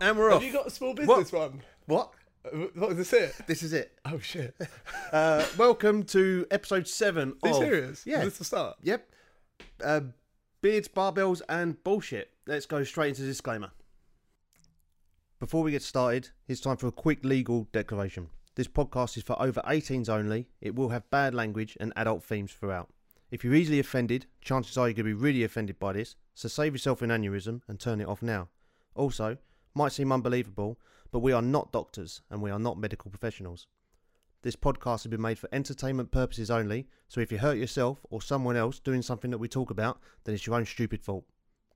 And we're Have off. you got a small business one? what? Uh, What is this it? This is it. Oh shit! Uh, welcome to episode seven Are you of serious? Yeah. Is this the start? Yep. Uh, beards, barbells, and bullshit. Let's go straight into the disclaimer. Before we get started, it's time for a quick legal declaration. This podcast is for over 18s only. It will have bad language and adult themes throughout. If you're easily offended, chances are you're going to be really offended by this, so save yourself an aneurysm and turn it off now. Also, might seem unbelievable, but we are not doctors and we are not medical professionals. This podcast has been made for entertainment purposes only, so if you hurt yourself or someone else doing something that we talk about, then it's your own stupid fault.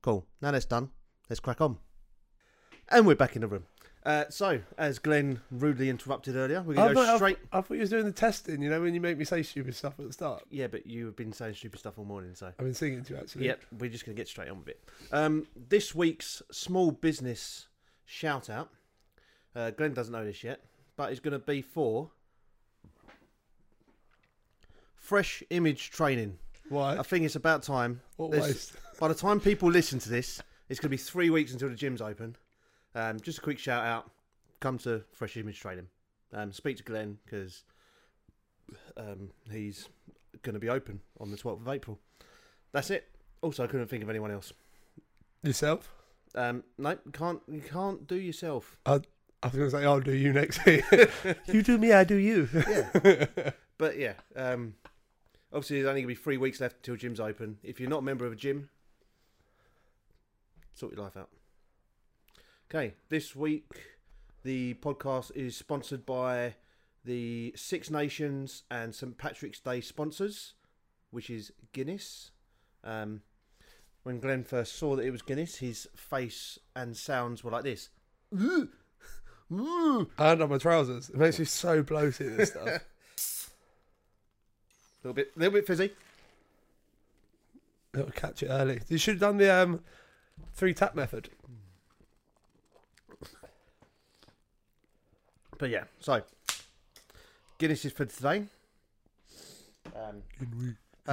Cool. Now that's done. Let's crack on. And we're back in the room. Uh, so, as Glenn rudely interrupted earlier, we're going to I go thought- I- straight. I thought you was doing the testing. You know when you make me say stupid stuff at the start. Yeah, but you have been saying stupid stuff all morning, so. I've been singing to you actually. Yep, we're just going to get straight on with it. Um, this week's small business shout out. Uh, Glenn doesn't know this yet, but it's going to be for fresh image training. Why? I think it's about time. what waste? By the time people listen to this, it's going to be three weeks until the gym's open. Um, just a quick shout out. Come to Fresh Image Training. Um, speak to Glenn because um, he's going to be open on the 12th of April. That's it. Also, I couldn't think of anyone else. Yourself? Um, no, you can't. You can't do yourself. I was going to say I'll do you next week. you do me, I do you. Yeah. but yeah, um, obviously there's only going to be three weeks left until gym's open. If you're not a member of a gym, sort your life out. Okay, this week the podcast is sponsored by the Six Nations and St Patrick's Day sponsors, which is Guinness. Um, when Glenn first saw that it was Guinness, his face and sounds were like this. Ooh, ooh. and on my trousers. It makes me so bloated and stuff. A little bit, little bit fizzy. It'll catch it early. You should have done the um, three tap method. But yeah, so Guinness is for today. Um,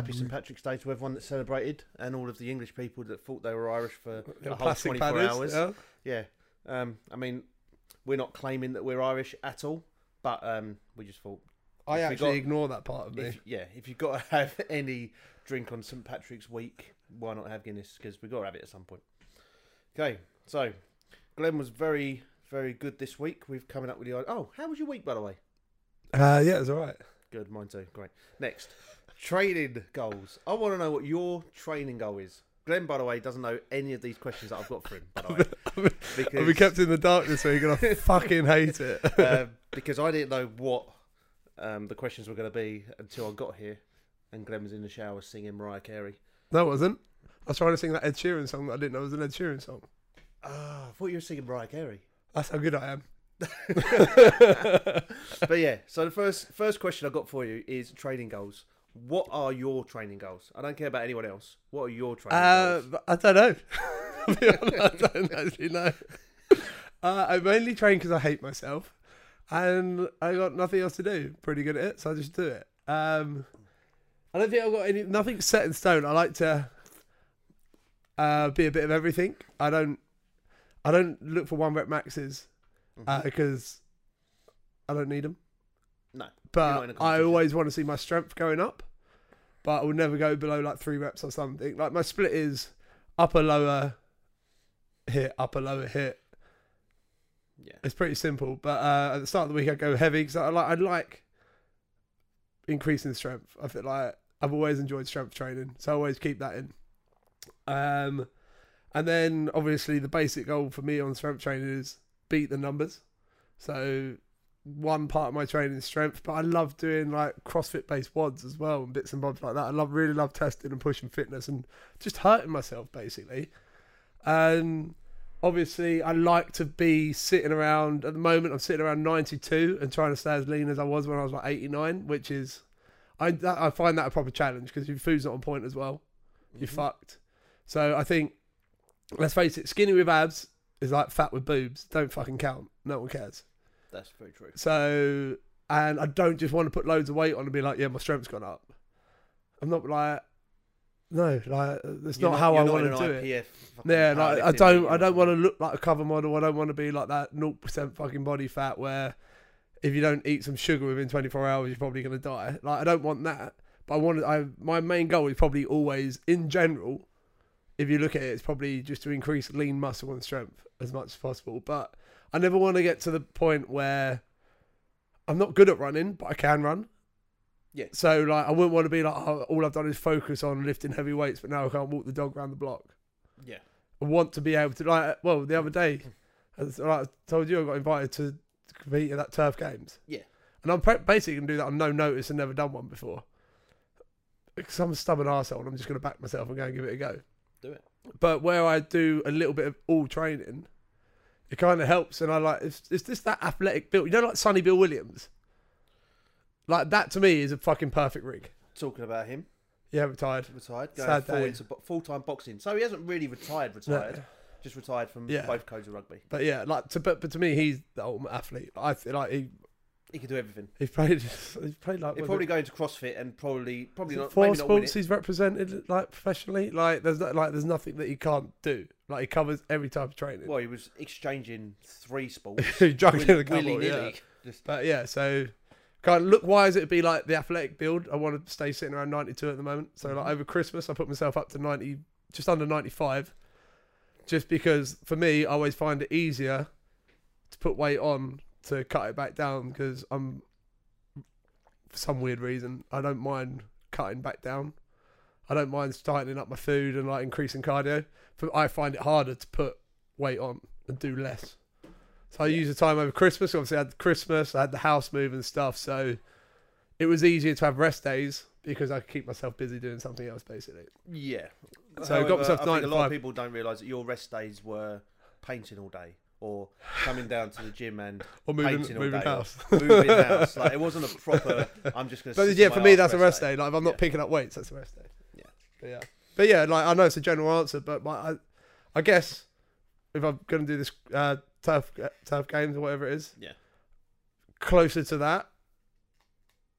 happy St Patrick's Day to everyone that celebrated, and all of the English people that thought they were Irish for the whole 24 padders, hours. yeah. Yeah, um, I mean, we're not claiming that we're Irish at all, but um, we just thought, I actually got- ignore that part of me. if, yeah, if you've got to have any drink on St Patrick's week, why not have Guinness? Because we've got to have it at some point. Okay, so Glenn was very, very good this week. We've coming up with the oh, how was your week by the way? Uh, yeah, was all right. Good, mine too. Great. Next, training goals. I want to know what your training goal is. Glenn, by the way, doesn't know any of these questions that I've got for him. By the way, been because kept in the dark this week and I fucking hate it. um, because I didn't know what um, the questions were going to be until I got here, and Glenn was in the shower singing Mariah Carey. No, it wasn't. I was trying to sing that Ed Sheeran song that I didn't know was an Ed Sheeran song. Oh, I thought you were singing Mariah Carey. That's how good I am. But yeah, so the first first question I got for you is training goals. What are your training goals? I don't care about anyone else. What are your training Uh, goals? I don't know. Honest, don't actually know. Uh, I mainly train because I hate myself, and I got nothing else to do. Pretty good at it, so I just do it. Um, I don't think I've got any nothing set in stone. I like to uh, be a bit of everything. I don't. I don't look for one rep maxes because I don't need them. no. But I always want to see my strength going up. But I will never go below like three reps or something. Like my split is upper lower hit, upper lower hit. Yeah. It's pretty simple. But uh, at the start of the week, I go heavy because I like I like increasing strength. I feel like I've always enjoyed strength training, so I always keep that in. Um, and then obviously the basic goal for me on strength training is beat the numbers. So one part of my training is strength, but I love doing like CrossFit based WODs as well and bits and bobs like that. I love really love testing and pushing fitness and just hurting myself basically. And obviously I like to be sitting around at the moment I'm sitting around 92 and trying to stay as lean as I was when I was like 89, which is I that, I find that a proper challenge because your food's not on point as well. You're Mhm. fucked. So I think let's face it, skinny with abs is like fat with boobs. Don't fucking count. No one cares. That's very true. So, and I don't just want to put loads of weight on and be like, yeah, my strength's gone up. I'm not like, no, like that's You're not, how I not want to do it. IPF fucking Yeah, like I don't, I don't want to look like a cover model. I don't want to be like that 0% fucking body fat where if you don't eat some sugar within 24 hours, you're probably going to die. Like I don't want that. But I want, I my main goal is probably always, in general, if you look at it, it's probably just to increase lean muscle and strength as much as possible. But I never want to get to the point where I'm not good at running, but I can run. Yeah. So like, I wouldn't want to be like, oh, all I've done is focus on lifting heavy weights, but now I can't walk the dog around the block. Yeah. I want to be able to like well the other day as I told you I got invited to compete at that turf games Yeah. and I'm pre- basically gonna do that on no notice and never done one before because I'm a stubborn arsehole and I'm just gonna back myself and go and give it a go Do it. but where I do a little bit of all training it kind of helps and I like it's, it's just that athletic build you know like Sonny Bill Williams like that to me is a fucking perfect rig Talking about him, yeah retired retired, going Sad full day. into full time boxing. So he hasn't really retired, retired, No. just retired from Yeah. both codes of rugby. but yeah like to but, but to me he's the ultimate athlete I feel like he He can do everything. He's played. He's played like He'll probably it go into CrossFit and probably probably not four maybe not win sports it. he's represented like professionally. Like there's not, like there's nothing that he can't do. Like he covers every type of training. Well, he was exchanging three sports. He juggling a couple, willy yeah. Just But yeah, so kind of look wise it'd be like the athletic build. I want to stay sitting around 92 at the moment. So like Mhm. over Christmas I put myself up to 90, just under 95, just because for me I always find it easier to put weight on to cut it back down because I'm for some weird reason I don't mind cutting back down. I don't mind tightening up my food and like increasing cardio. But I find it harder to put weight on and do less. So I Yeah. use the time over Christmas. Obviously, I had Christmas, I had the house move and stuff. So it was easier to have rest days because I could keep myself busy doing something else, basically. yeah. So I got myself I think a lot of people don't realise that your rest days were painting all day or coming down to the gym and Or moving, Painting all moving day, or- house. moving house. Like it wasn't a proper. I'm just going to. But yeah, for me, that's a rest day. Like if I'm not Yeah. picking up weights, that's a rest day. Yeah. But yeah. But yeah, like I know it's a general answer, but my, I, I guess if I'm gonna do this uh, tough tough games or whatever it is, Yeah. closer to that,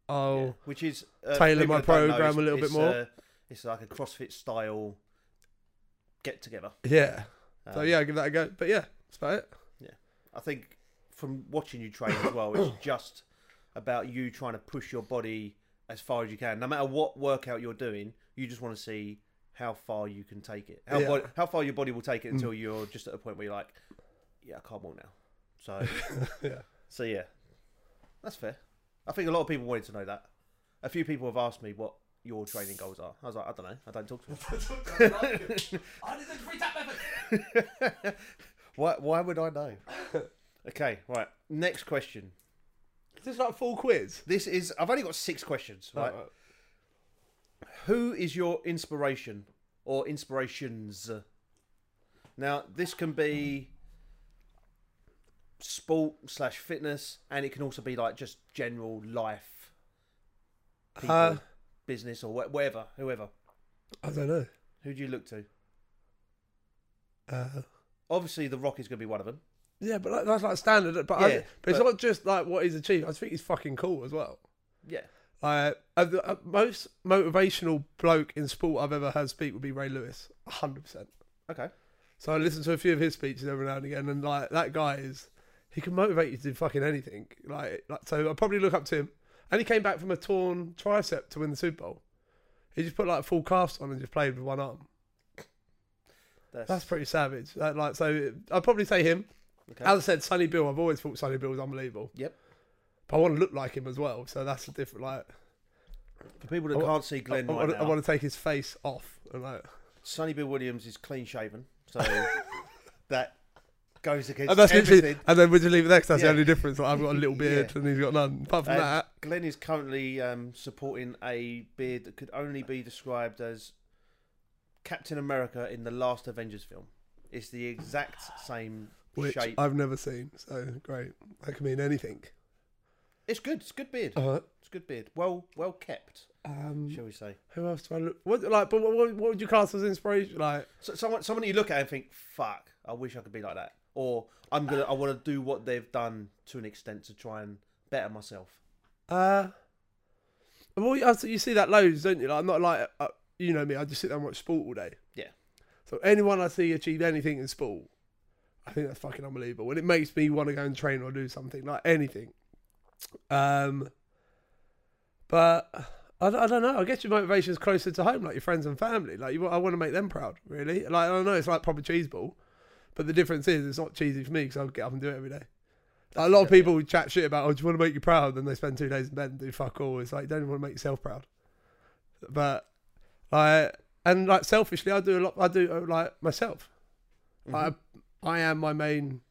I'll Yeah, which is uh, tailor my don't know, program a little bit more. uh, it's like a CrossFit style get together. yeah. So Um, yeah, I'll give that a go. But yeah, that's about it. Yeah, I think from watching you train as well, it's just about you trying to push your body as far as you can. No matter what workout you're doing, you just want to see how far you can take it. How, Yeah. bod- how far your body will take it Mm. until you're just at a point where you're like, yeah, I can't walk now. So, yeah. so yeah, that's fair. I think a lot of people wanted to know that. A few people have asked me what your training goals are. I was like, I don't know. I don't talk to them. why, why would I know? okay, right. Next question. Is this like a full quiz? This is. I've only got six questions. Right. Right. Who is your inspiration or inspirations? Now, this can be sport slash fitness, and it can also be like just general life, people, Uh, business, or wh- whatever, whoever. I don't know. Who do you look to? Uh, Obviously, The Rock is going to be one of them. Yeah, but that's like standard. But, I, Yeah, but it's not just like what he's achieved. I think he's fucking cool as well. Yeah. Uh, uh, the uh, most motivational bloke in sport I've ever heard speak would be Ray Lewis, hundred percent. Okay. So I listen to a few of his speeches every now and again, and like that guy is, he can motivate you to do fucking anything. Like, like so, I probably look up to him. And he came back from a torn tricep to win the Super Bowl. He just put like full cast on and just played with one arm. That's, That's pretty savage. That, like, so I'd probably say him. Okay. As I said, Sonny Bill. I've always thought Sonny Bill was unbelievable. Yep. But I want to look like him as well. So that's a different like. For people that I can't see Glenn I, right want, I want to take his face off. And like, Sonny Bill Williams is clean shaven, so that goes against and that's everything. and then we just leave it there 'cause that's Yeah. the only difference. Like, I've got a little beard Yeah. and he's got none. Apart from And that, Glenn is currently um, supporting a beard that could only be described as Captain America in the last Avengers film. It's the exact same which shape. I've never seen. So great. That can mean anything. It's good. It's good beard. Uh, It's good beard. Well, well kept, um, shall we say? who else do I look? What like? But what, what, what would you class as inspiration? Like, So someone, someone you look at and think, "Fuck, I wish I could be like that," or "I'm gonna, I want to do what they've done to an extent to try and better myself." uh, well, you, you see that loads, don't you? Like, I'm not like uh, you know me, I just sit there and watch sport all day. Yeah. So anyone I see achieve anything in sport, I think that's fucking unbelievable, and it makes me want to go and train or do something like anything. Um, but I, don't- I don't know. I guess your motivation is closer to home, like your friends and family. Like you, I want to make them proud, really. Like I don't know, it's like proper cheese ball, but the difference is it's not cheesy for me because I'll get up and do it every day. Like, a lot of people chat shit about, oh, do you want to make you proud? Then they spend two days in bed and do fuck all. It's like, you don't even want to make yourself proud. But, like, and like selfishly, I do a lot, I do uh, like myself. Mhm. I, I am my main,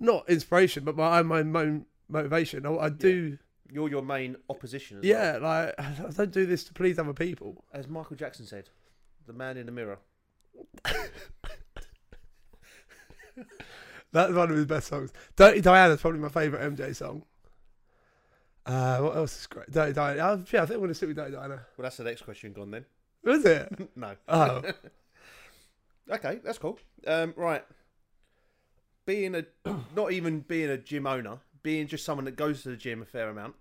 not inspiration, but my, I'm my main motivation. I, I do, You're your main opposition. As well. yeah, like, I don't do this to please other people. As Michael Jackson said, the man in the mirror. That's one of his best songs. Dirty Diana's probably my favourite MJ song. Uh, what else is great? Dirty Diana. Yeah, I think I'm going to stick with Dirty Diana. Well, that's the next question gone then. Was it? no. Oh. Okay, that's cool. Um, right. Being a, not even being a gym owner, being just someone that goes to the gym a fair amount.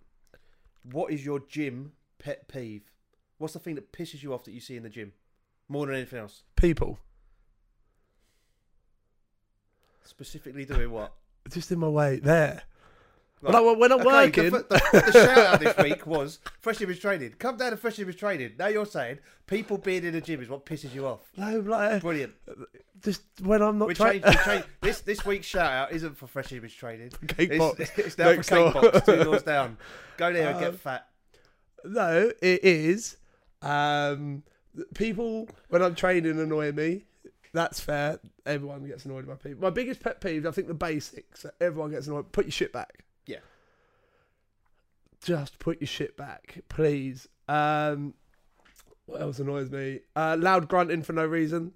What is your gym pet peeve? What's the thing that pisses you off that you see in the gym more than anything else? People. Specifically doing what? Just in my way. There. Right. Like, when I'm Okay, working. The, the, the shout out this week was Fresh Image Training. Come down to Fresh Image Training. Now you're saying people being in the gym is what pisses you off. no, like, Brilliant. just when I'm not We trying. changed, changed. This this week's shout out isn't for Fresh Image Training. Cake It's, box. it's now next for Cake door. Box, two doors down. Go there and get Um, fat. No, it is. Um, people when I'm training annoy me. That's fair. Everyone gets annoyed by people. My biggest pet peeve, I think, the basics. Everyone gets annoyed. Put your shit back. Just put your shit back, please. Um, what else annoys me? Uh, loud grunting for no reason.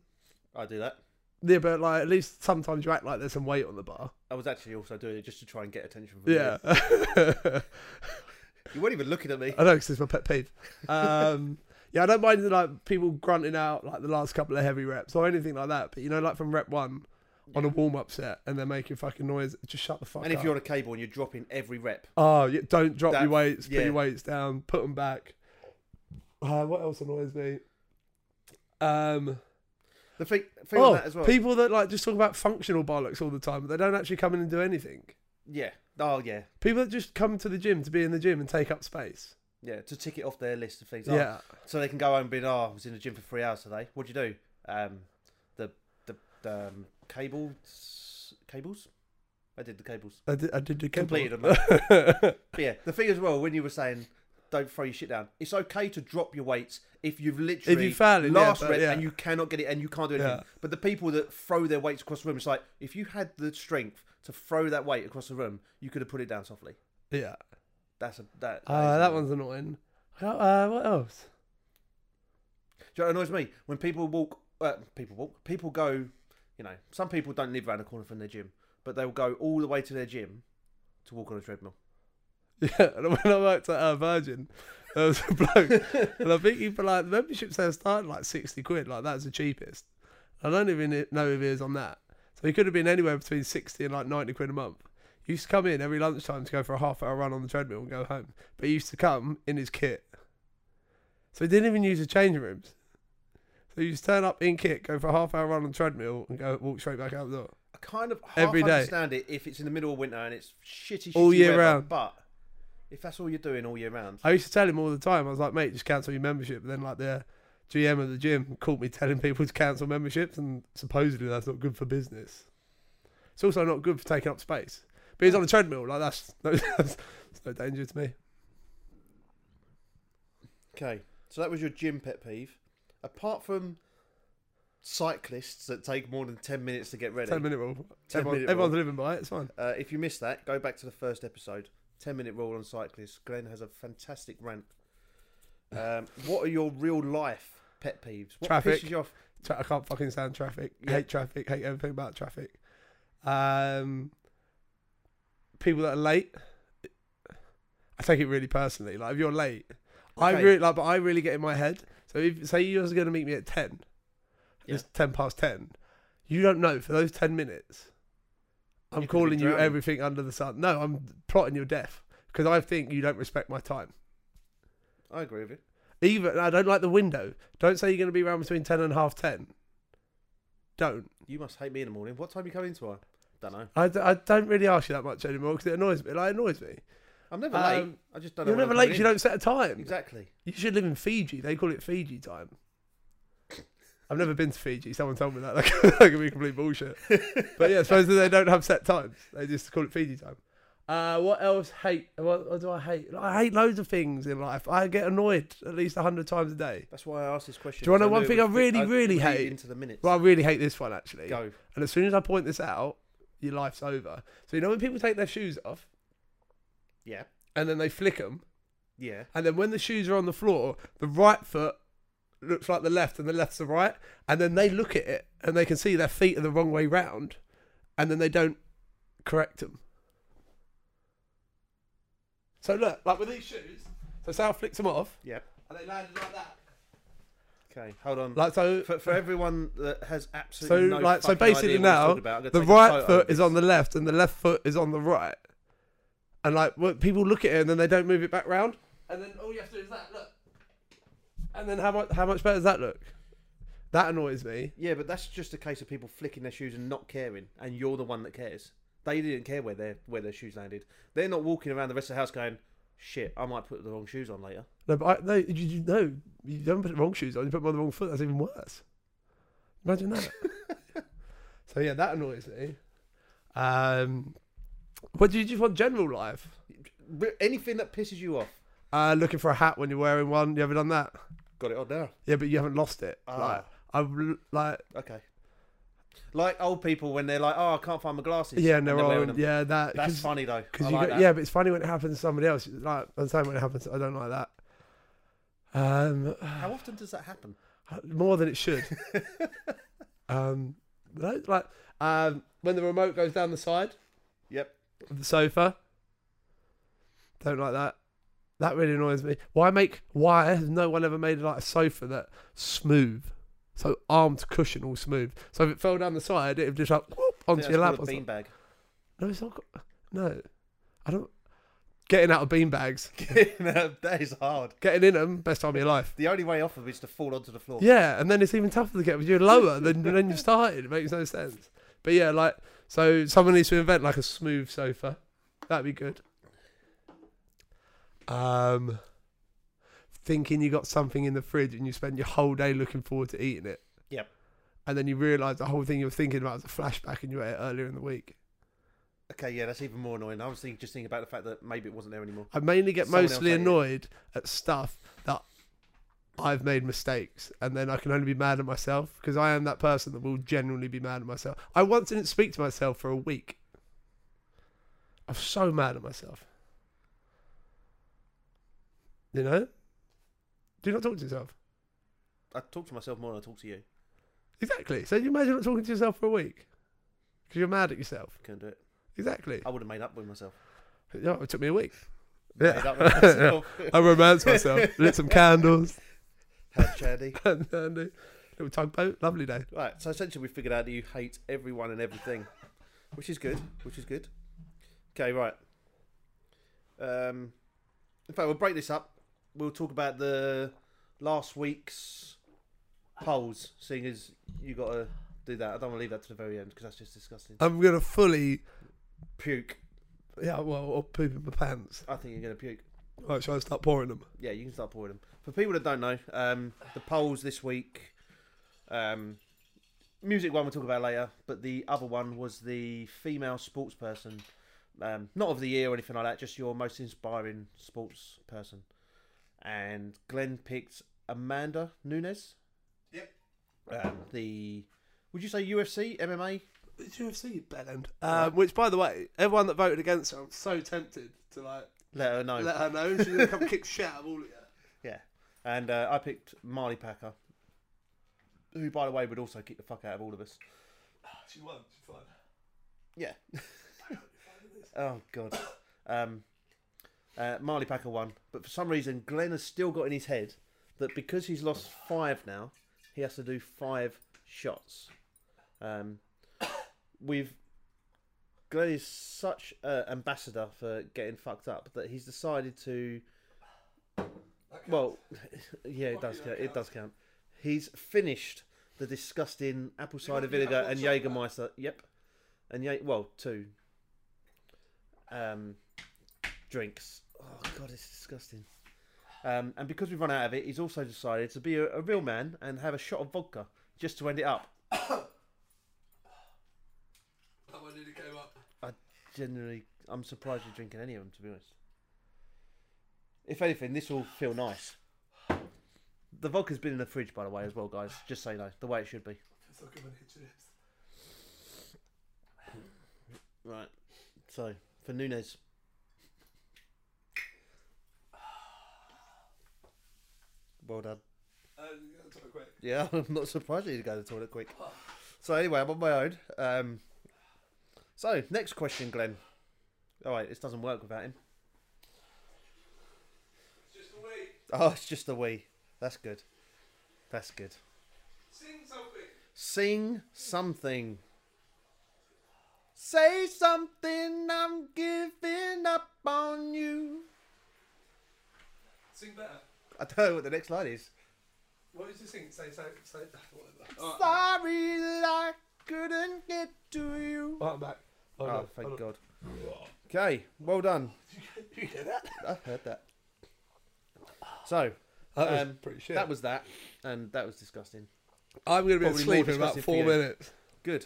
I do that. Yeah, but like at least sometimes you act like there's some weight on the bar. I was actually also doing it just to try and get attention from Yeah. you. You weren't even looking at me. I know because it's my pet peeve. Um, yeah, I don't mind like people grunting out like the last couple of heavy reps or anything like that. But you know, like from rep one on a warm up set and they're making fucking noise, just shut the fuck up. And if up. you're on a cable and you're dropping every rep, oh, yeah, don't drop That- your weights. Put your weights down. Put them back. Uh, what else annoys me? Um, the thing, thing on oh, that as well. people that like just talk about functional bollocks all the time, but they don't actually come in and do anything. yeah. Oh yeah. People that just come to the gym to be in the gym and take up space. Yeah. To tick it off their list of things. Oh, Yeah. So they can go home and be, oh, I was in the gym for three hours today. What'd you do? Um, the the, the um, cables cables. I did the cables. I did, I did the cables. Completed cable. But yeah, the thing as well when you were saying don't throw your shit down. It's okay to drop your weights if you've literally If you found it, last but rep yeah. and you cannot get it and you can't do anything. Yeah. But the people that throw their weights across the room, it's like if you had the strength to throw that weight across the room, you could have put it down softly. yeah. That's a that. Uh, that one's annoying. Uh, what else? Do you know what annoys me when people walk? Uh, people walk. People go. You know, some people don't live around the corner from their gym, but they'll go all the way to their gym to walk on a treadmill. Yeah, and when I worked at uh, Virgin, there was a bloke, and I think he for like the memberships there started like sixty quid, like that's the cheapest. I don't even know if he is on that, so he could have been anywhere between sixty and like ninety quid a month. He used to come in every lunchtime to go for a half hour run on the treadmill and go home, but he used to come in his kit, so he didn't even use the changing rooms. So you just turn up in kit, go for a half hour run on the treadmill, and go walk straight back out the door. I kind of half Every day. understand it if it's in the middle of winter and it's shitty, shitty All year weather, round. But if that's all you're doing all year round, I used to tell him all the time. I was like, mate, just cancel your membership. But then, like, the GM of the gym caught me telling people to cancel memberships, and supposedly that's not good for business. It's also not good for taking up space. But he's on a treadmill. Like, that's no, that's, that's no danger to me. okay. So that was your gym pet peeve. Apart from cyclists that take more than ten minutes to get ready, 10 minute rule. 10 Everyone, minute everyone's rule. living by it. It's fine. Uh, if you missed that, go back to the first episode. 10 minute rule on cyclists. Glenn has a fantastic rant. Um, what are your real life pet peeves? What Traffic. pisses you off? Tra- I can't fucking stand traffic. Yeah. Hate traffic. Hate everything about traffic. Um, people that are late. I take it really personally. Like if you're late, I really like, but I really get in my head. So if say you're going to meet me at ten, it's ten past ten. You don't know for those ten minutes. I'm You calling you everything under the sun. No, I'm plotting your death because I think you don't respect my time. I agree with you. Even I don't like the window. Don't say you're going to be around between ten and half ten. Don't. You must hate me in the morning. What time you come in I Don't know. I, d- I don't really ask you that much anymore because it annoys me. Like, it annoys me. I'm never Um, late. I just don't know. You're never I'm late. You don't set a time. Exactly. You should live in Fiji. They call it Fiji time. I've never been to Fiji. Someone told me that. That could, that could be complete bullshit. but yeah, supposedly they don't have set times. They just call it Fiji time. Uh, what else hate? What, what do I hate? I hate loads of things in life. I get annoyed at least a hundred times a day. That's why I asked this question. Do you wanna know one thing I really, I'd really read hate? into the minutes. Well, I really hate this one actually. Go. And as soon as I point this out, your life's over. So you know when people take their shoes off Yeah. and then they flick them, Yeah. and then when the shoes are on the floor, the right foot looks like the left and the left's the right, and then they look at it and they can see their feet are the wrong way round, and then they don't correct them. So look, like with these shoes, so Sal flicks them off, Yep. and they landed like that. Okay. Hold on. Like so, for, for everyone that has so absolutely no like so basically now about, the right foot is on the left and the left foot is on the right, and like when people look at it and then they don't move it back round, and then all you have to do is that look, and then how much how much better does that look? That annoys me. Yeah, but that's just a case of people flicking their shoes and not caring, and you're the one that cares. They didn't care where their where their shoes landed. They're not walking around the rest of the house going, "Shit, I might put the wrong shoes on later." No, but I, no, you, you no, you don't put the wrong shoes on. You put them on the wrong foot. That's even worse. Imagine that. so yeah, that annoys me. Um, what do you just want general life? Anything that pisses you off, Uh, looking for a hat when you're wearing one. You ever done that? got it on now. Yeah, but you haven't lost it. Ah. Like I've like Okay. Like old people when they're like, "Oh, I can't find my glasses." yeah, and they're wearing on. them. Yeah, that That's funny though. 'cause I you like yeah, but it's funny when it happens to somebody else. Like I'm saying when it happens, I don't like that. Um, How often does that happen? more than it should. um, like um, when the remote goes down the side Yep. The sofa. Don't like that. That really annoys me. Why make? Why has no one ever made like a sofa that smooth, so arm to cushion all smooth? So if it fell down the side, it'd just like whoop, onto your lap or something. beanbag. No, it's not. No, I don't. Getting out of beanbags, that is hard. getting in them, best time of your life. The only way off of it is to fall onto the floor. Yeah, and then it's even tougher to get because you're lower than than you started. It makes no sense. But yeah, like so, someone needs to invent like a smooth sofa. That'd be good. Um, thinking you got something in the fridge and you spend your whole day looking forward to eating it. Yep. And then you realise the whole thing you were thinking about was a flashback and you ate it earlier in the week. Okay, yeah, that's even more annoying. I was thinking, just thinking about the fact that maybe it wasn't there anymore. I mainly get Someone else mostly ate it. annoyed at stuff I've made mistakes, and then I can only be mad at myself because I am that person that will genuinely be mad at myself. I once didn't speak to myself for a week. I'm so mad at myself. You know? Do you not talk to yourself? I talk to myself more than I talk to you. Exactly. So you imagine not talking to yourself for a week because you're mad at yourself. Couldn't do it. Exactly. I would have made up with myself. Yeah, it took me a week. Made Yeah. up with myself. I romanced myself. Lit some candles. Had Chandy. and, and little tugboat. Lovely day. Right, so essentially we figured out that you hate everyone and everything, which is good. Which is good. Okay, right. Um, in fact, we'll break this up. We'll talk about the last week's polls, seeing as you got to do that. I don't want to leave that to the very end because that's just disgusting. I'm gonna fully, Puke. yeah, well, or poop in my pants. I think you're going to puke. Right, shall I start pouring them? Yeah, you can start pouring them. For people that don't know, um, the polls this week, um, music one we'll talk about later, but the other one was the female sports person, um, not of the year or anything like that, just your most inspiring sports person. And Glenn picked Amanda Nunes. Yep. Um, the would you say UFC MMA? It's UFC bellend. Um, which, by the way, everyone that voted against her, I'm so tempted to like Let her know. let her know. She's gonna come kick shit out of all of you. And uh, I picked Marlie Packer, who, by the way, would also kick the fuck out of all of us. She won. She's fine. Yeah. oh god. Um, uh, Marlie Packer won, but for some reason Glenn has still got in his head that because he's lost five now, he has to do five shots. Um, we've Glenn is such an ambassador for getting fucked up that he's decided to Well, yeah, it does count. It does count. He's finished the disgusting apple cider vinegar and? Jägermeister. Yep, and yeah, well, two um, drinks. Oh god, it's disgusting. Um, and because we've run out of it, he's also decided to be a, a real man and have a shot of vodka just to end it up. That one nearly came up. I generally, I'm surprised you're drinking any of them, to be honest. If anything, this will feel nice. The vodka's been in the fridge, by the way, as well, guys. Just so you know, the way it should be. It's not good when it hits your lips. Right. So, for Nunes. Well done. Uh, you gotta talk quick. Yeah, I'm not surprised you to go to the toilet quick. So anyway, I'm on my own. Um, so next question, Glenn. All right, this doesn't work without him. Just a wait. Oh, it's just a wee. That's good. That's good. Sing something. Sing something. Say something. I'm giving up on you. Sing better. I don't know what the next line is. What did you sing? Say, say, say. Whatever. Sorry that I couldn't get to you. Oh, I'm back. Hold Oh, on, thank hold on. God. Okay, well done. You hear that? I heard that. So That was Um, pretty shit. that was that, and that was disgusting. I'm going to be probably asleep in about disgusting four for you. minutes. Good.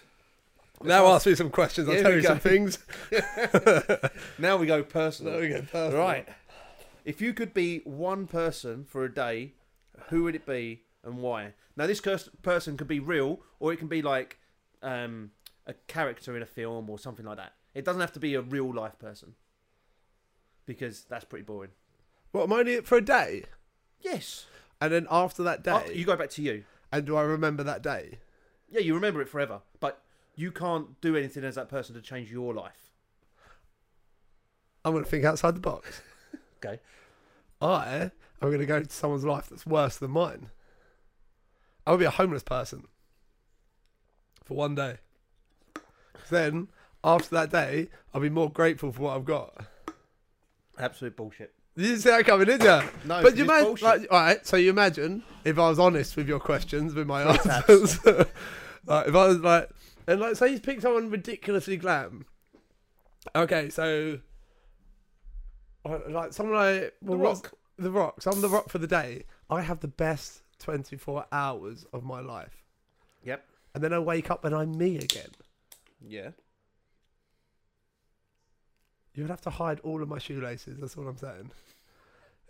Now ask- ask me some questions. I'll Here tell we you go. some things. Now we go personal. There we go. Personal. Right. If you could be one person for a day, who would it be and why? Now, this curs- person could be real, or it can be like um, a character in a film or something like that. It doesn't have to be a real life person because that's pretty boring. What, am I only for a day? Yes. And then after that day, After- you go back to you. and do I remember that day? Yeah, you remember it forever, but you can't do anything as that person to change your life. I'm going to think outside the box. Okay. I am going to go to someone's life that's worse than mine. I'll be a homeless person for one day. Then, after that day, I'll be more grateful for what I've got. Absolute bullshit. You didn't see that coming, did you? No, but you imagine, like, all right. So you imagine if I was honest with your questions, with my answers, like if I was like, and like, say you pick someone ridiculously glam. Okay, so like someone like well, The Rock. The Rock. So I'm the Rock for the day. I have the best 24 hours of my life, Yep. and then I wake up and I'm me again. Yeah. You would have to hide all of my shoelaces. That's all I'm saying.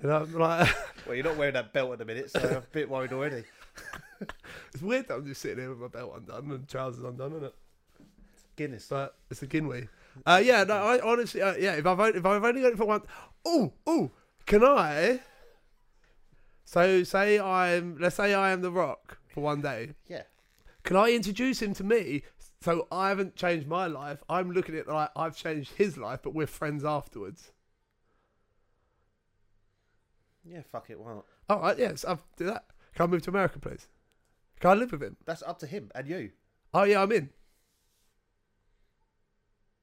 And I'm like, Well, you're not wearing that belt at the minute, so I'm a bit worried already. it's weird that I'm just sitting here with my belt undone and trousers undone, isn't it? Guinness. but it's a Ginway. Uh, yeah, no, I honestly, uh, yeah. If I've only, if I've only got it for one, oh, oh, can I? So say I'm, let's say I am the Rock for one day. Yeah. Can I introduce him to me? So I haven't changed my life. I'm looking at it like I've changed his life, but we're friends afterwards. Yeah, fuck it, why not? All right, yes, I'll do that. Can I move to America, please? Can I live with him? That's up to him and you. Oh yeah, I'm in.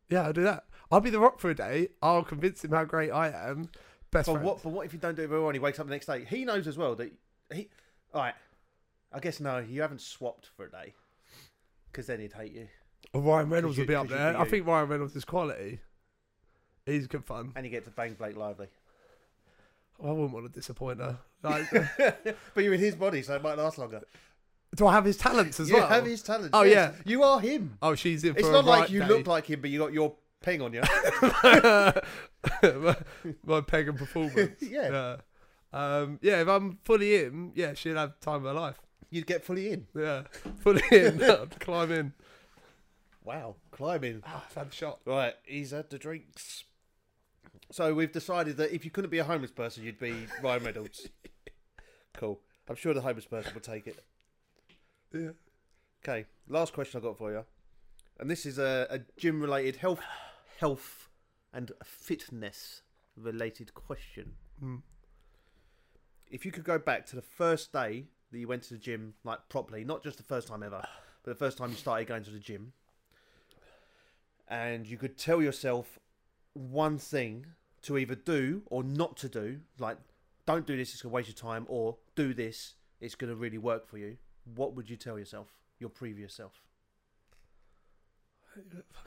Yeah, I'll do that. I'll be the rock for a day. I'll convince him how great I am. Best But friend. what? But what if you don't do it very well and he wakes up the next day? He knows as well that he. All right. I guess no, you haven't swapped for a day, because then he'd hate you, Well, Ryan Reynolds you- will be up 'cause you'd there. be I you. think Ryan Reynolds is quality. He's good fun. and you get to bang Blake Lively. I wouldn't want to disappoint her. Like, But you're in his body, so it might last longer. do I have his talents as you well? have his talent. Oh, yeah, you are him. Oh, she's in for It's a not like right you day. look like him, but you got your ping on you. my, my peg and performance. yeah. Yeah. Um, yeah, if I'm fully in, yeah, she'll have time of her life. You'd get fully in. Yeah, fully in, climb in. Wow, climbing. Ah, a shot. Right, he's had the drinks. So we've decided that if you couldn't be a homeless person, you'd be Ryan Reynolds. cool. I'm sure the homeless person will take it. Yeah. Okay, last question I got for you, and this is a, a gym-related health, health, and fitness-related question. Mm. If you could go back to the first day that you went to the gym, like properly, not just the first time ever, but the first time you started going to the gym, and you could tell yourself one thing to either do or not to do, like don't do this, it's gonna waste your time, or do this, it's gonna really work for you, what would you tell yourself, your previous self?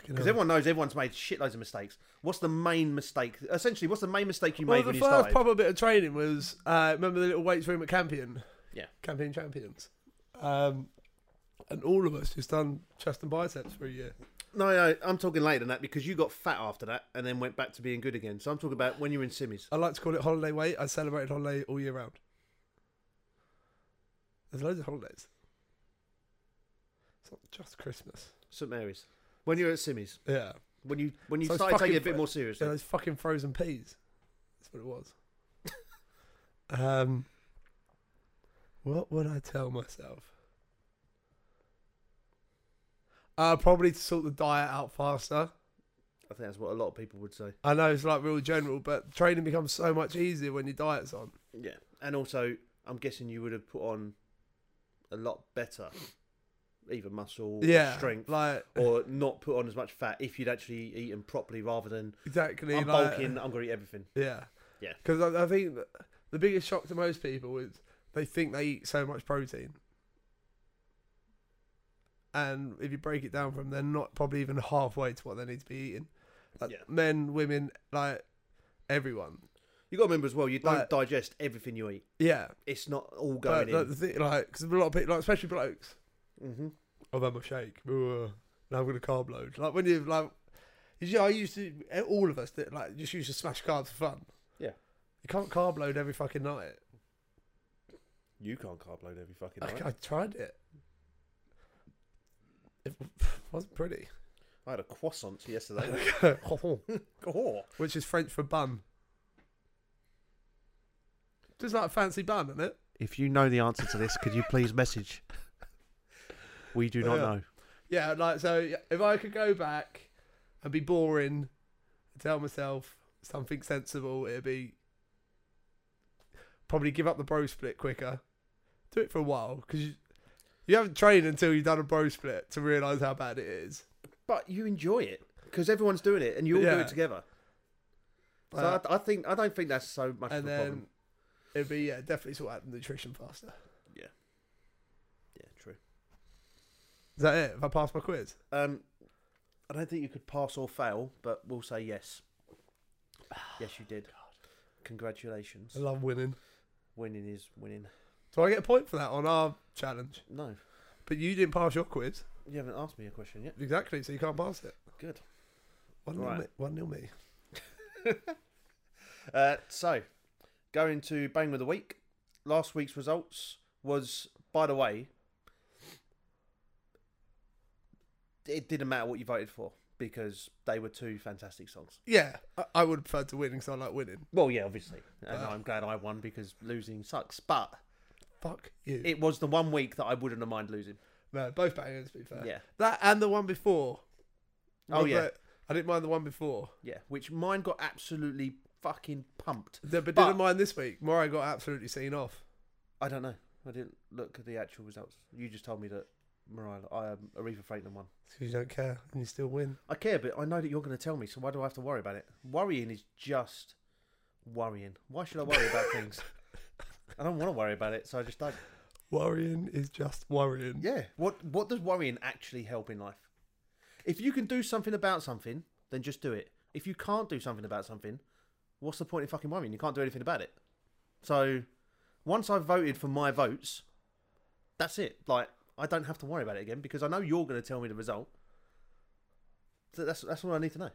Because everyone knows everyone's made shitloads of mistakes. What's the main mistake? Essentially, what's the main mistake you well, made the when you first proper bit of training was uh, remember the little weights room at Campion. Yeah. Campion Champions. Um, and all of us just done chest and biceps for a year. No, no, I'm talking later than that because you got fat after that and then went back to being good again. So I'm talking about when you were in Simmies. I like to call it holiday weight. I celebrated holiday all year round. There's loads of holidays. It's not just Christmas. St Mary's. When you were at Simmies. Yeah. When you when you So started taking it a bit fr- more Yeah, seriously. those fucking frozen peas. That's what it was. um, what would I tell myself? Uh, probably to sort the diet out faster. I think that's what a lot of people would say. I know it's like real general, but training becomes so much easier when your diet's on. Yeah. And also, I'm guessing you would have put on a lot better, either muscle Yeah, strength, like or not put on as much fat if you'd actually eaten properly rather than exactly. I'm like, bulking, I'm going to eat everything. Yeah. Yeah. Because I, I think the biggest shock to most people is they think they eat so much protein. And if you break it down from them, they're not probably even halfway to what they need to be eating. Like Yeah. men, women, like everyone. you got to remember as well, you don't Like- digest everything you eat. Yeah. It's not all going like, in. the thing, like, because a lot of people, like, especially blokes, hmm I've had my shake. Ooh, now I'm going to carb load. Like when you like, you know, I used to, all of us that like just used to smash carbs for fun. Yeah. You can't carb load every fucking night. You can't carb load every fucking I, night. I tried it. It wasn't pretty. I had a croissant yesterday. Oh. Oh. Which is French for bun. Just like a fancy bun, isn't it? If you know the answer to this, could you please message? We do not Yeah. know. Yeah, like so. yeah, If I could go back and be boring, and tell myself something sensible, it'd be probably give up the bro split quicker. Do it for a while because you, you haven't trained until you've done a bro split to realise how bad it is. But you enjoy it because everyone's doing it and you all do Yeah. it together. So Uh, I, I think I don't think that's so much of and a then problem. it'd be yeah, definitely sort out the nutrition faster. Yeah, Yeah, true. Is that it? If I pass my quiz? Um, I don't think you could pass or fail, but we'll say yes. Yes, you did. Congratulations. I love winning. Winning is winning. Do I get a point for that on our challenge? No, But you didn't pass your quiz. you haven't asked me a question yet. Exactly, so you can't pass it. Good. One nil Right. me. One nil me. Uh, so, going to bang of the week. Last week's results was, by the way, it didn't matter what you voted for because they were two fantastic songs. Yeah, I, I would prefer to win because I like winning. Well, yeah, obviously, and I'm glad I won because losing sucks. But Fuck you. it was the one week that I wouldn't have mind losing. no, both bangers. To be fair. Yeah, That and the one before. Oh, yeah. that- I didn't mind the one before. yeah. Which mine got absolutely fucking pumped. Yeah, but But- didn't mind this week. Murray got absolutely seen off. I don't know. I didn't look at the actual results. You just told me that Mariah, I um, Aretha Franklin won. Because you don't care and you still win. I care, but I know that you're going to tell me, so why do I have to worry about it? Worrying is just worrying. Why should I worry about things? I don't want to worry about it, so I just don't. Worrying is just worrying. Yeah. What What does worrying actually help in life? If you can do something about something, then just do it. If you can't do something about something, what's the point in fucking worrying? You can't do anything about it. So, once I've voted for my votes, that's it. Like I don't have to worry about it again because I know you're going to tell me the result. So that's that's all I need to know.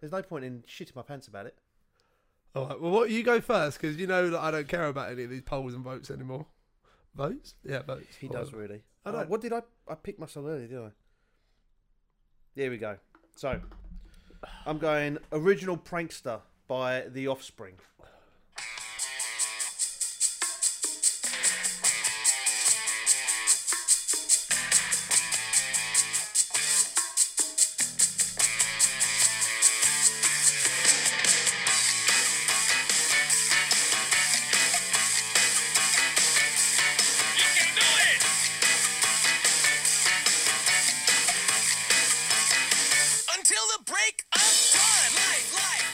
There's no point in shitting my pants about it. All right. Well, what you go first because you know that I don't care about any of these polls and votes anymore. Votes? Yeah, votes. He does really. I don't- what did I? I picked myself earlier, did I? Here we go. So, I'm going original prankster by The Offspring. Break of time. Life, life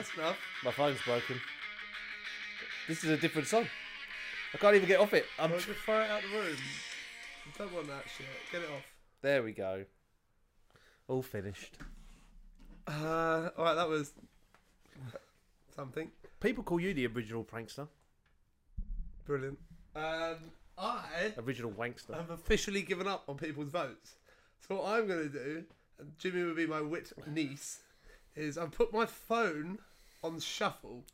That's enough. My phone's broken. This is a different song. I can't even get off it. I'm Well, just throw it out the room. You don't want that shit. Get it off. there. We go. All finished. Uh, all right, that was something People call you the original prankster, brilliant. Um, I original wankster. I've officially given up on people's votes. So what I'm going to do, and Jimmy will be my wit niece, is I've put my phone on shuffle.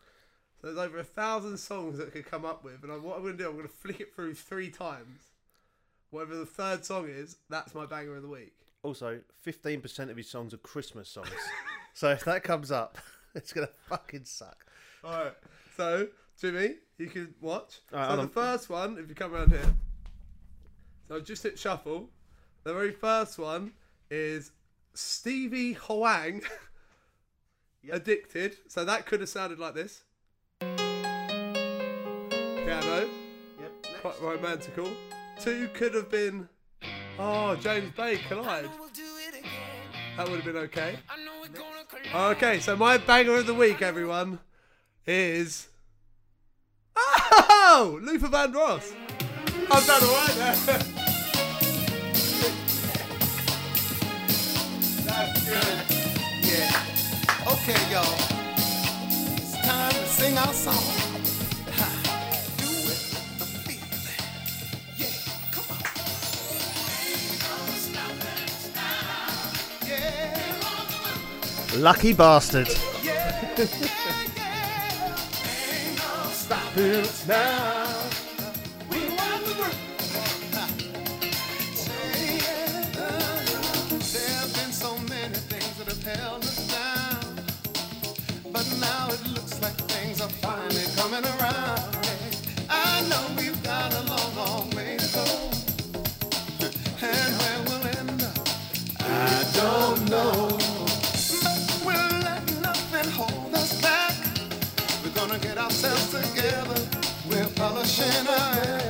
So there's over a thousand songs that could come up with, and I, what I'm going to do, I'm going to flick it through three times. Whatever the third song is, that's my banger of the week. Also, 15% of his songs are Christmas songs. so if that comes up, it's going to fucking suck. All right. So Jimmy, you can watch. Right, so the on. first one, if you come around here, so I just hit shuffle. The very first one is Stevie Hoang, Addicted. So that could have sounded like this. Piano, Yep. quite romantical. Two could have been, oh, James Bay, Collide. That would have been okay. Okay, so my banger of the week, everyone, is oh Luther Vandross. I've done all right there. That's good. Y'all. It's time to sing our song. Ha. Do it with the feeling. Yeah. Yeah, Lucky bastard. yeah, yeah, yeah. We're gonna get ourselves together. We're polishing our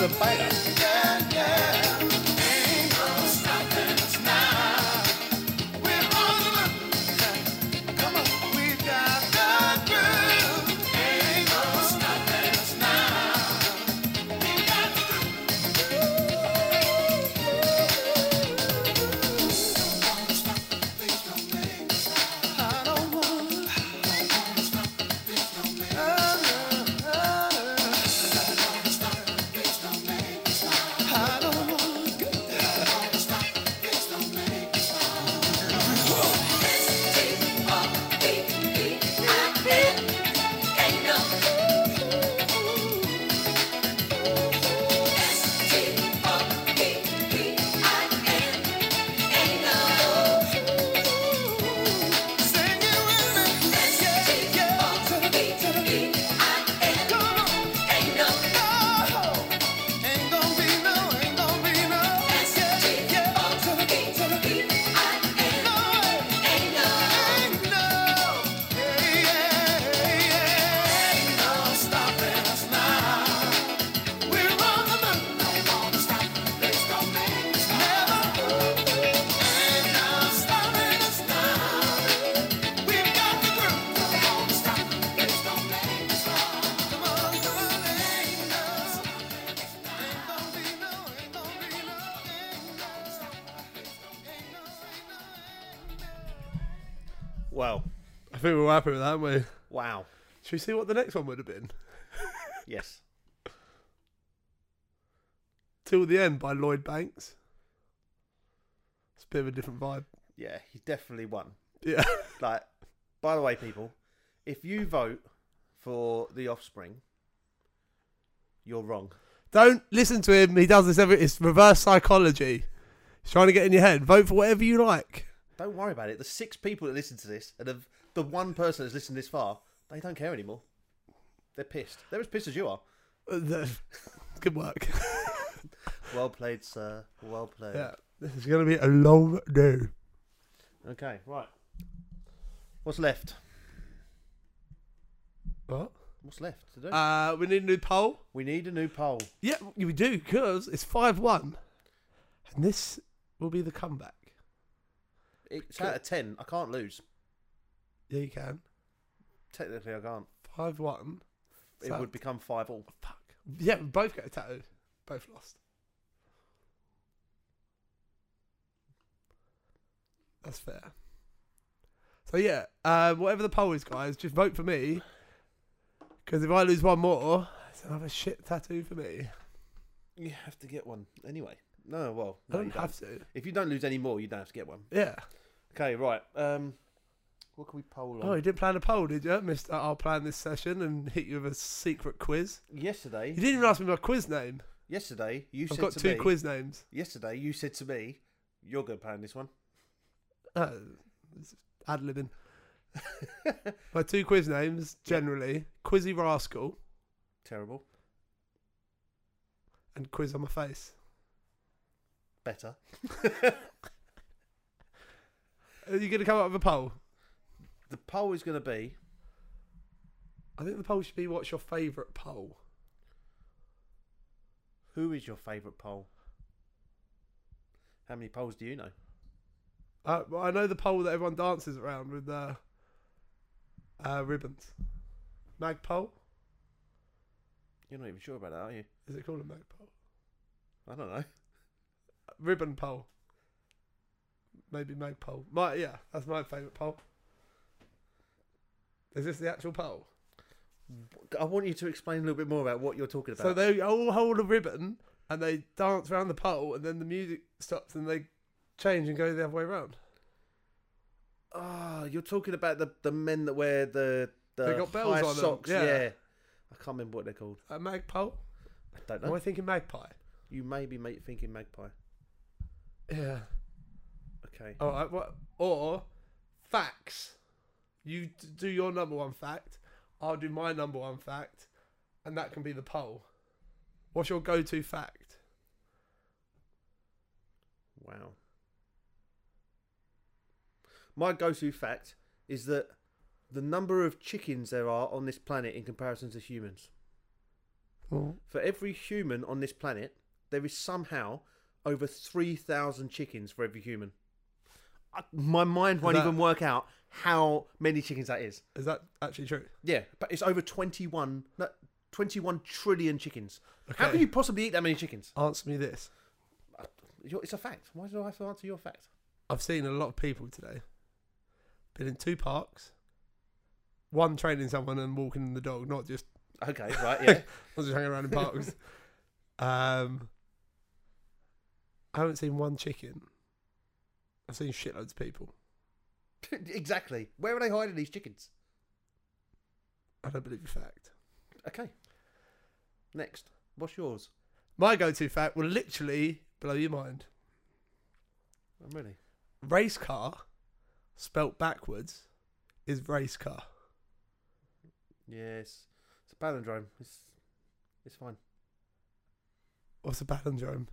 is a Think we're happy with that, aren't we? wow. Should we see what the next one would have been? Yes. Till the End by Lloyd Banks. It's a bit of a different vibe. Yeah, he definitely won. Yeah. Like, by the way, people, if you vote for the Offspring, you're wrong. Don't listen to him. He does this every. It's reverse psychology. He's trying to get in your head. Vote for whatever you like. Don't worry about it. The six people that listen to this, and the, the one person that's listened this far, they don't care anymore. They're pissed. They're as pissed as you are. Uh, the- Good work. Well played, sir. Well played. yeah. This is going to be a long day. Okay, right. What's left? What? What's left to do? Uh, we need a new poll. we need a new poll. Yeah, we do because it's five one, and this will be the comeback. It's out of ten. I can't lose. Yeah, you can. Technically, I can't. Five one. It would become five all. Fuck. Yeah, we both get a tattoo. Both lost. That's fair. So yeah, um, whatever the poll is, guys, just vote for me. Because if I lose one more, it's another shit tattoo for me. You have to get one anyway. No, well, I don't you don't. have to. If you don't lose any more, you don't have to get one. Yeah. Okay, right. Um, what can we poll on? Oh, you didn't plan a poll, did you? I'll plan this session and hit you with a secret quiz. yesterday, You didn't even ask me my quiz name. yesterday you I've said got to two me. quiz names. Yesterday you said to me, "You're going to plan this one." Uh, ad libbing. my two quiz names generally Quizzy Rascal Terrible. and quiz on my face. Better. Are you going to come up with a poll? The poll is going to be I think the poll should be what's your favourite poll? who is your favourite poll? How many polls do you know? Uh, well, I know the pole that everyone dances around with uh, uh, ribbons. Mag pole? You're not even sure about that, are you? Is it called a mag pole? I don't know. Ribbon pole. Maybe mag pole. My yeah, that's my favourite pole. Is this the actual pole? I want you to explain a little bit more about what you're talking about. So they all hold a ribbon and they dance around the pole, and then the music stops and they change and go the other way around. Ah, you're talking about the, the men that wear the the They got bells high on them, socks. yeah. Yeah. I can't remember what they're called. A mag pole? I don't Am know. I thinking magpie? You may be mate thinking magpie. Yeah. Okay. All right. What? Or facts. You do your number one fact. I'll do my number one fact, and that can be the poll. What's your go-to fact? Wow. My go-to fact is that the number of chickens there are on this planet in comparison to humans. For every human on this planet, there is somehow over 3,000 chickens for every human. I, my mind won't that- even work out how many chickens that is. Is that actually true? Yeah, but it's over 21, no, 21 trillion chickens. How can you possibly eat that many chickens? Answer me this. It's a fact. Why do I have to answer your fact? I've seen a lot of people today. Been in two parks. One training someone and walking the dog, not just Okay, right, yeah. not just hanging around in parks. um, I haven't seen one chicken. I've seen shitloads of people. exactly. Where are they hiding these chickens? I don't believe your fact. Okay. Next. What's yours? My go-to fact will literally blow your mind. I'm ready. Race car, spelt backwards, is race car. Yes. It's a palindrome. It's it's fine. What's a palindrome?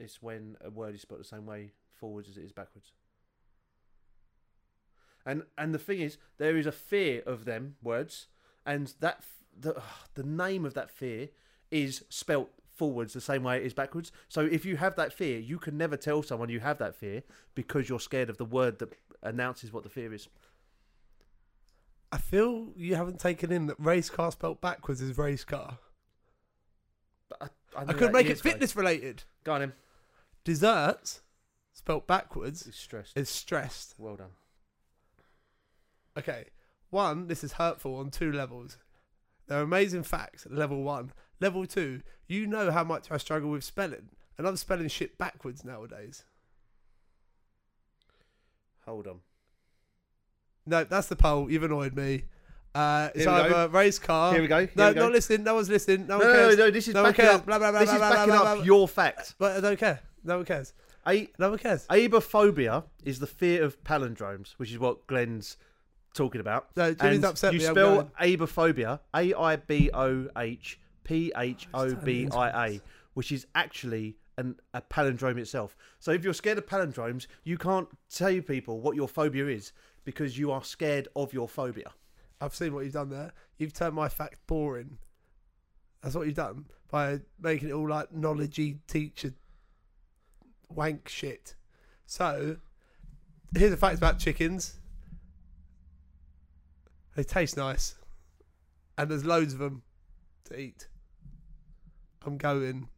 It's when a word is spelled the same way forwards as it is backwards. And and the thing is, there is a fear of them words, and that the the name of that fear is spelt forwards the same way it is backwards. So if you have that fear, you can never tell someone you have that fear because you're scared of the word that announces what the fear is. I feel you haven't taken in that race car spelt backwards is race car. But I, I knew could make it fitness related. Go on, him. Desserts, spelt backwards, It's stressed. is stressed. well done. Okay. One, this is hurtful on two levels. They're amazing facts at level one. Level two, you know how much I struggle with spelling. And I'm spelling shit backwards nowadays. Hold on. No, that's the poll. You've annoyed me. Uh, it's Here we either race car. Here we go. Here no, we go. not listening. No one's listening. No No, one no, cares. no, no, this is No one backing cares. up. Blah, blah, blah, this blah, is blah, backing blah, up blah. your fact. But I don't care. No one cares. A- No one cares. Aibohphobia is the fear of palindromes, which is what Glenn's talking about. No, Jimmy's and upset you me, I'm spell aibohphobia, A I B O H P H O B I A, which is actually an, a palindrome itself. So if you're scared of palindromes, you can't tell people what your phobia is because you are scared of your phobia. I've seen what you've done there. You've turned my fact boring. That's what you've done by making it all like knowledgey teacher wank shit. So, here's a fact about chickens. They taste nice, and there's loads of them to eat. I'm going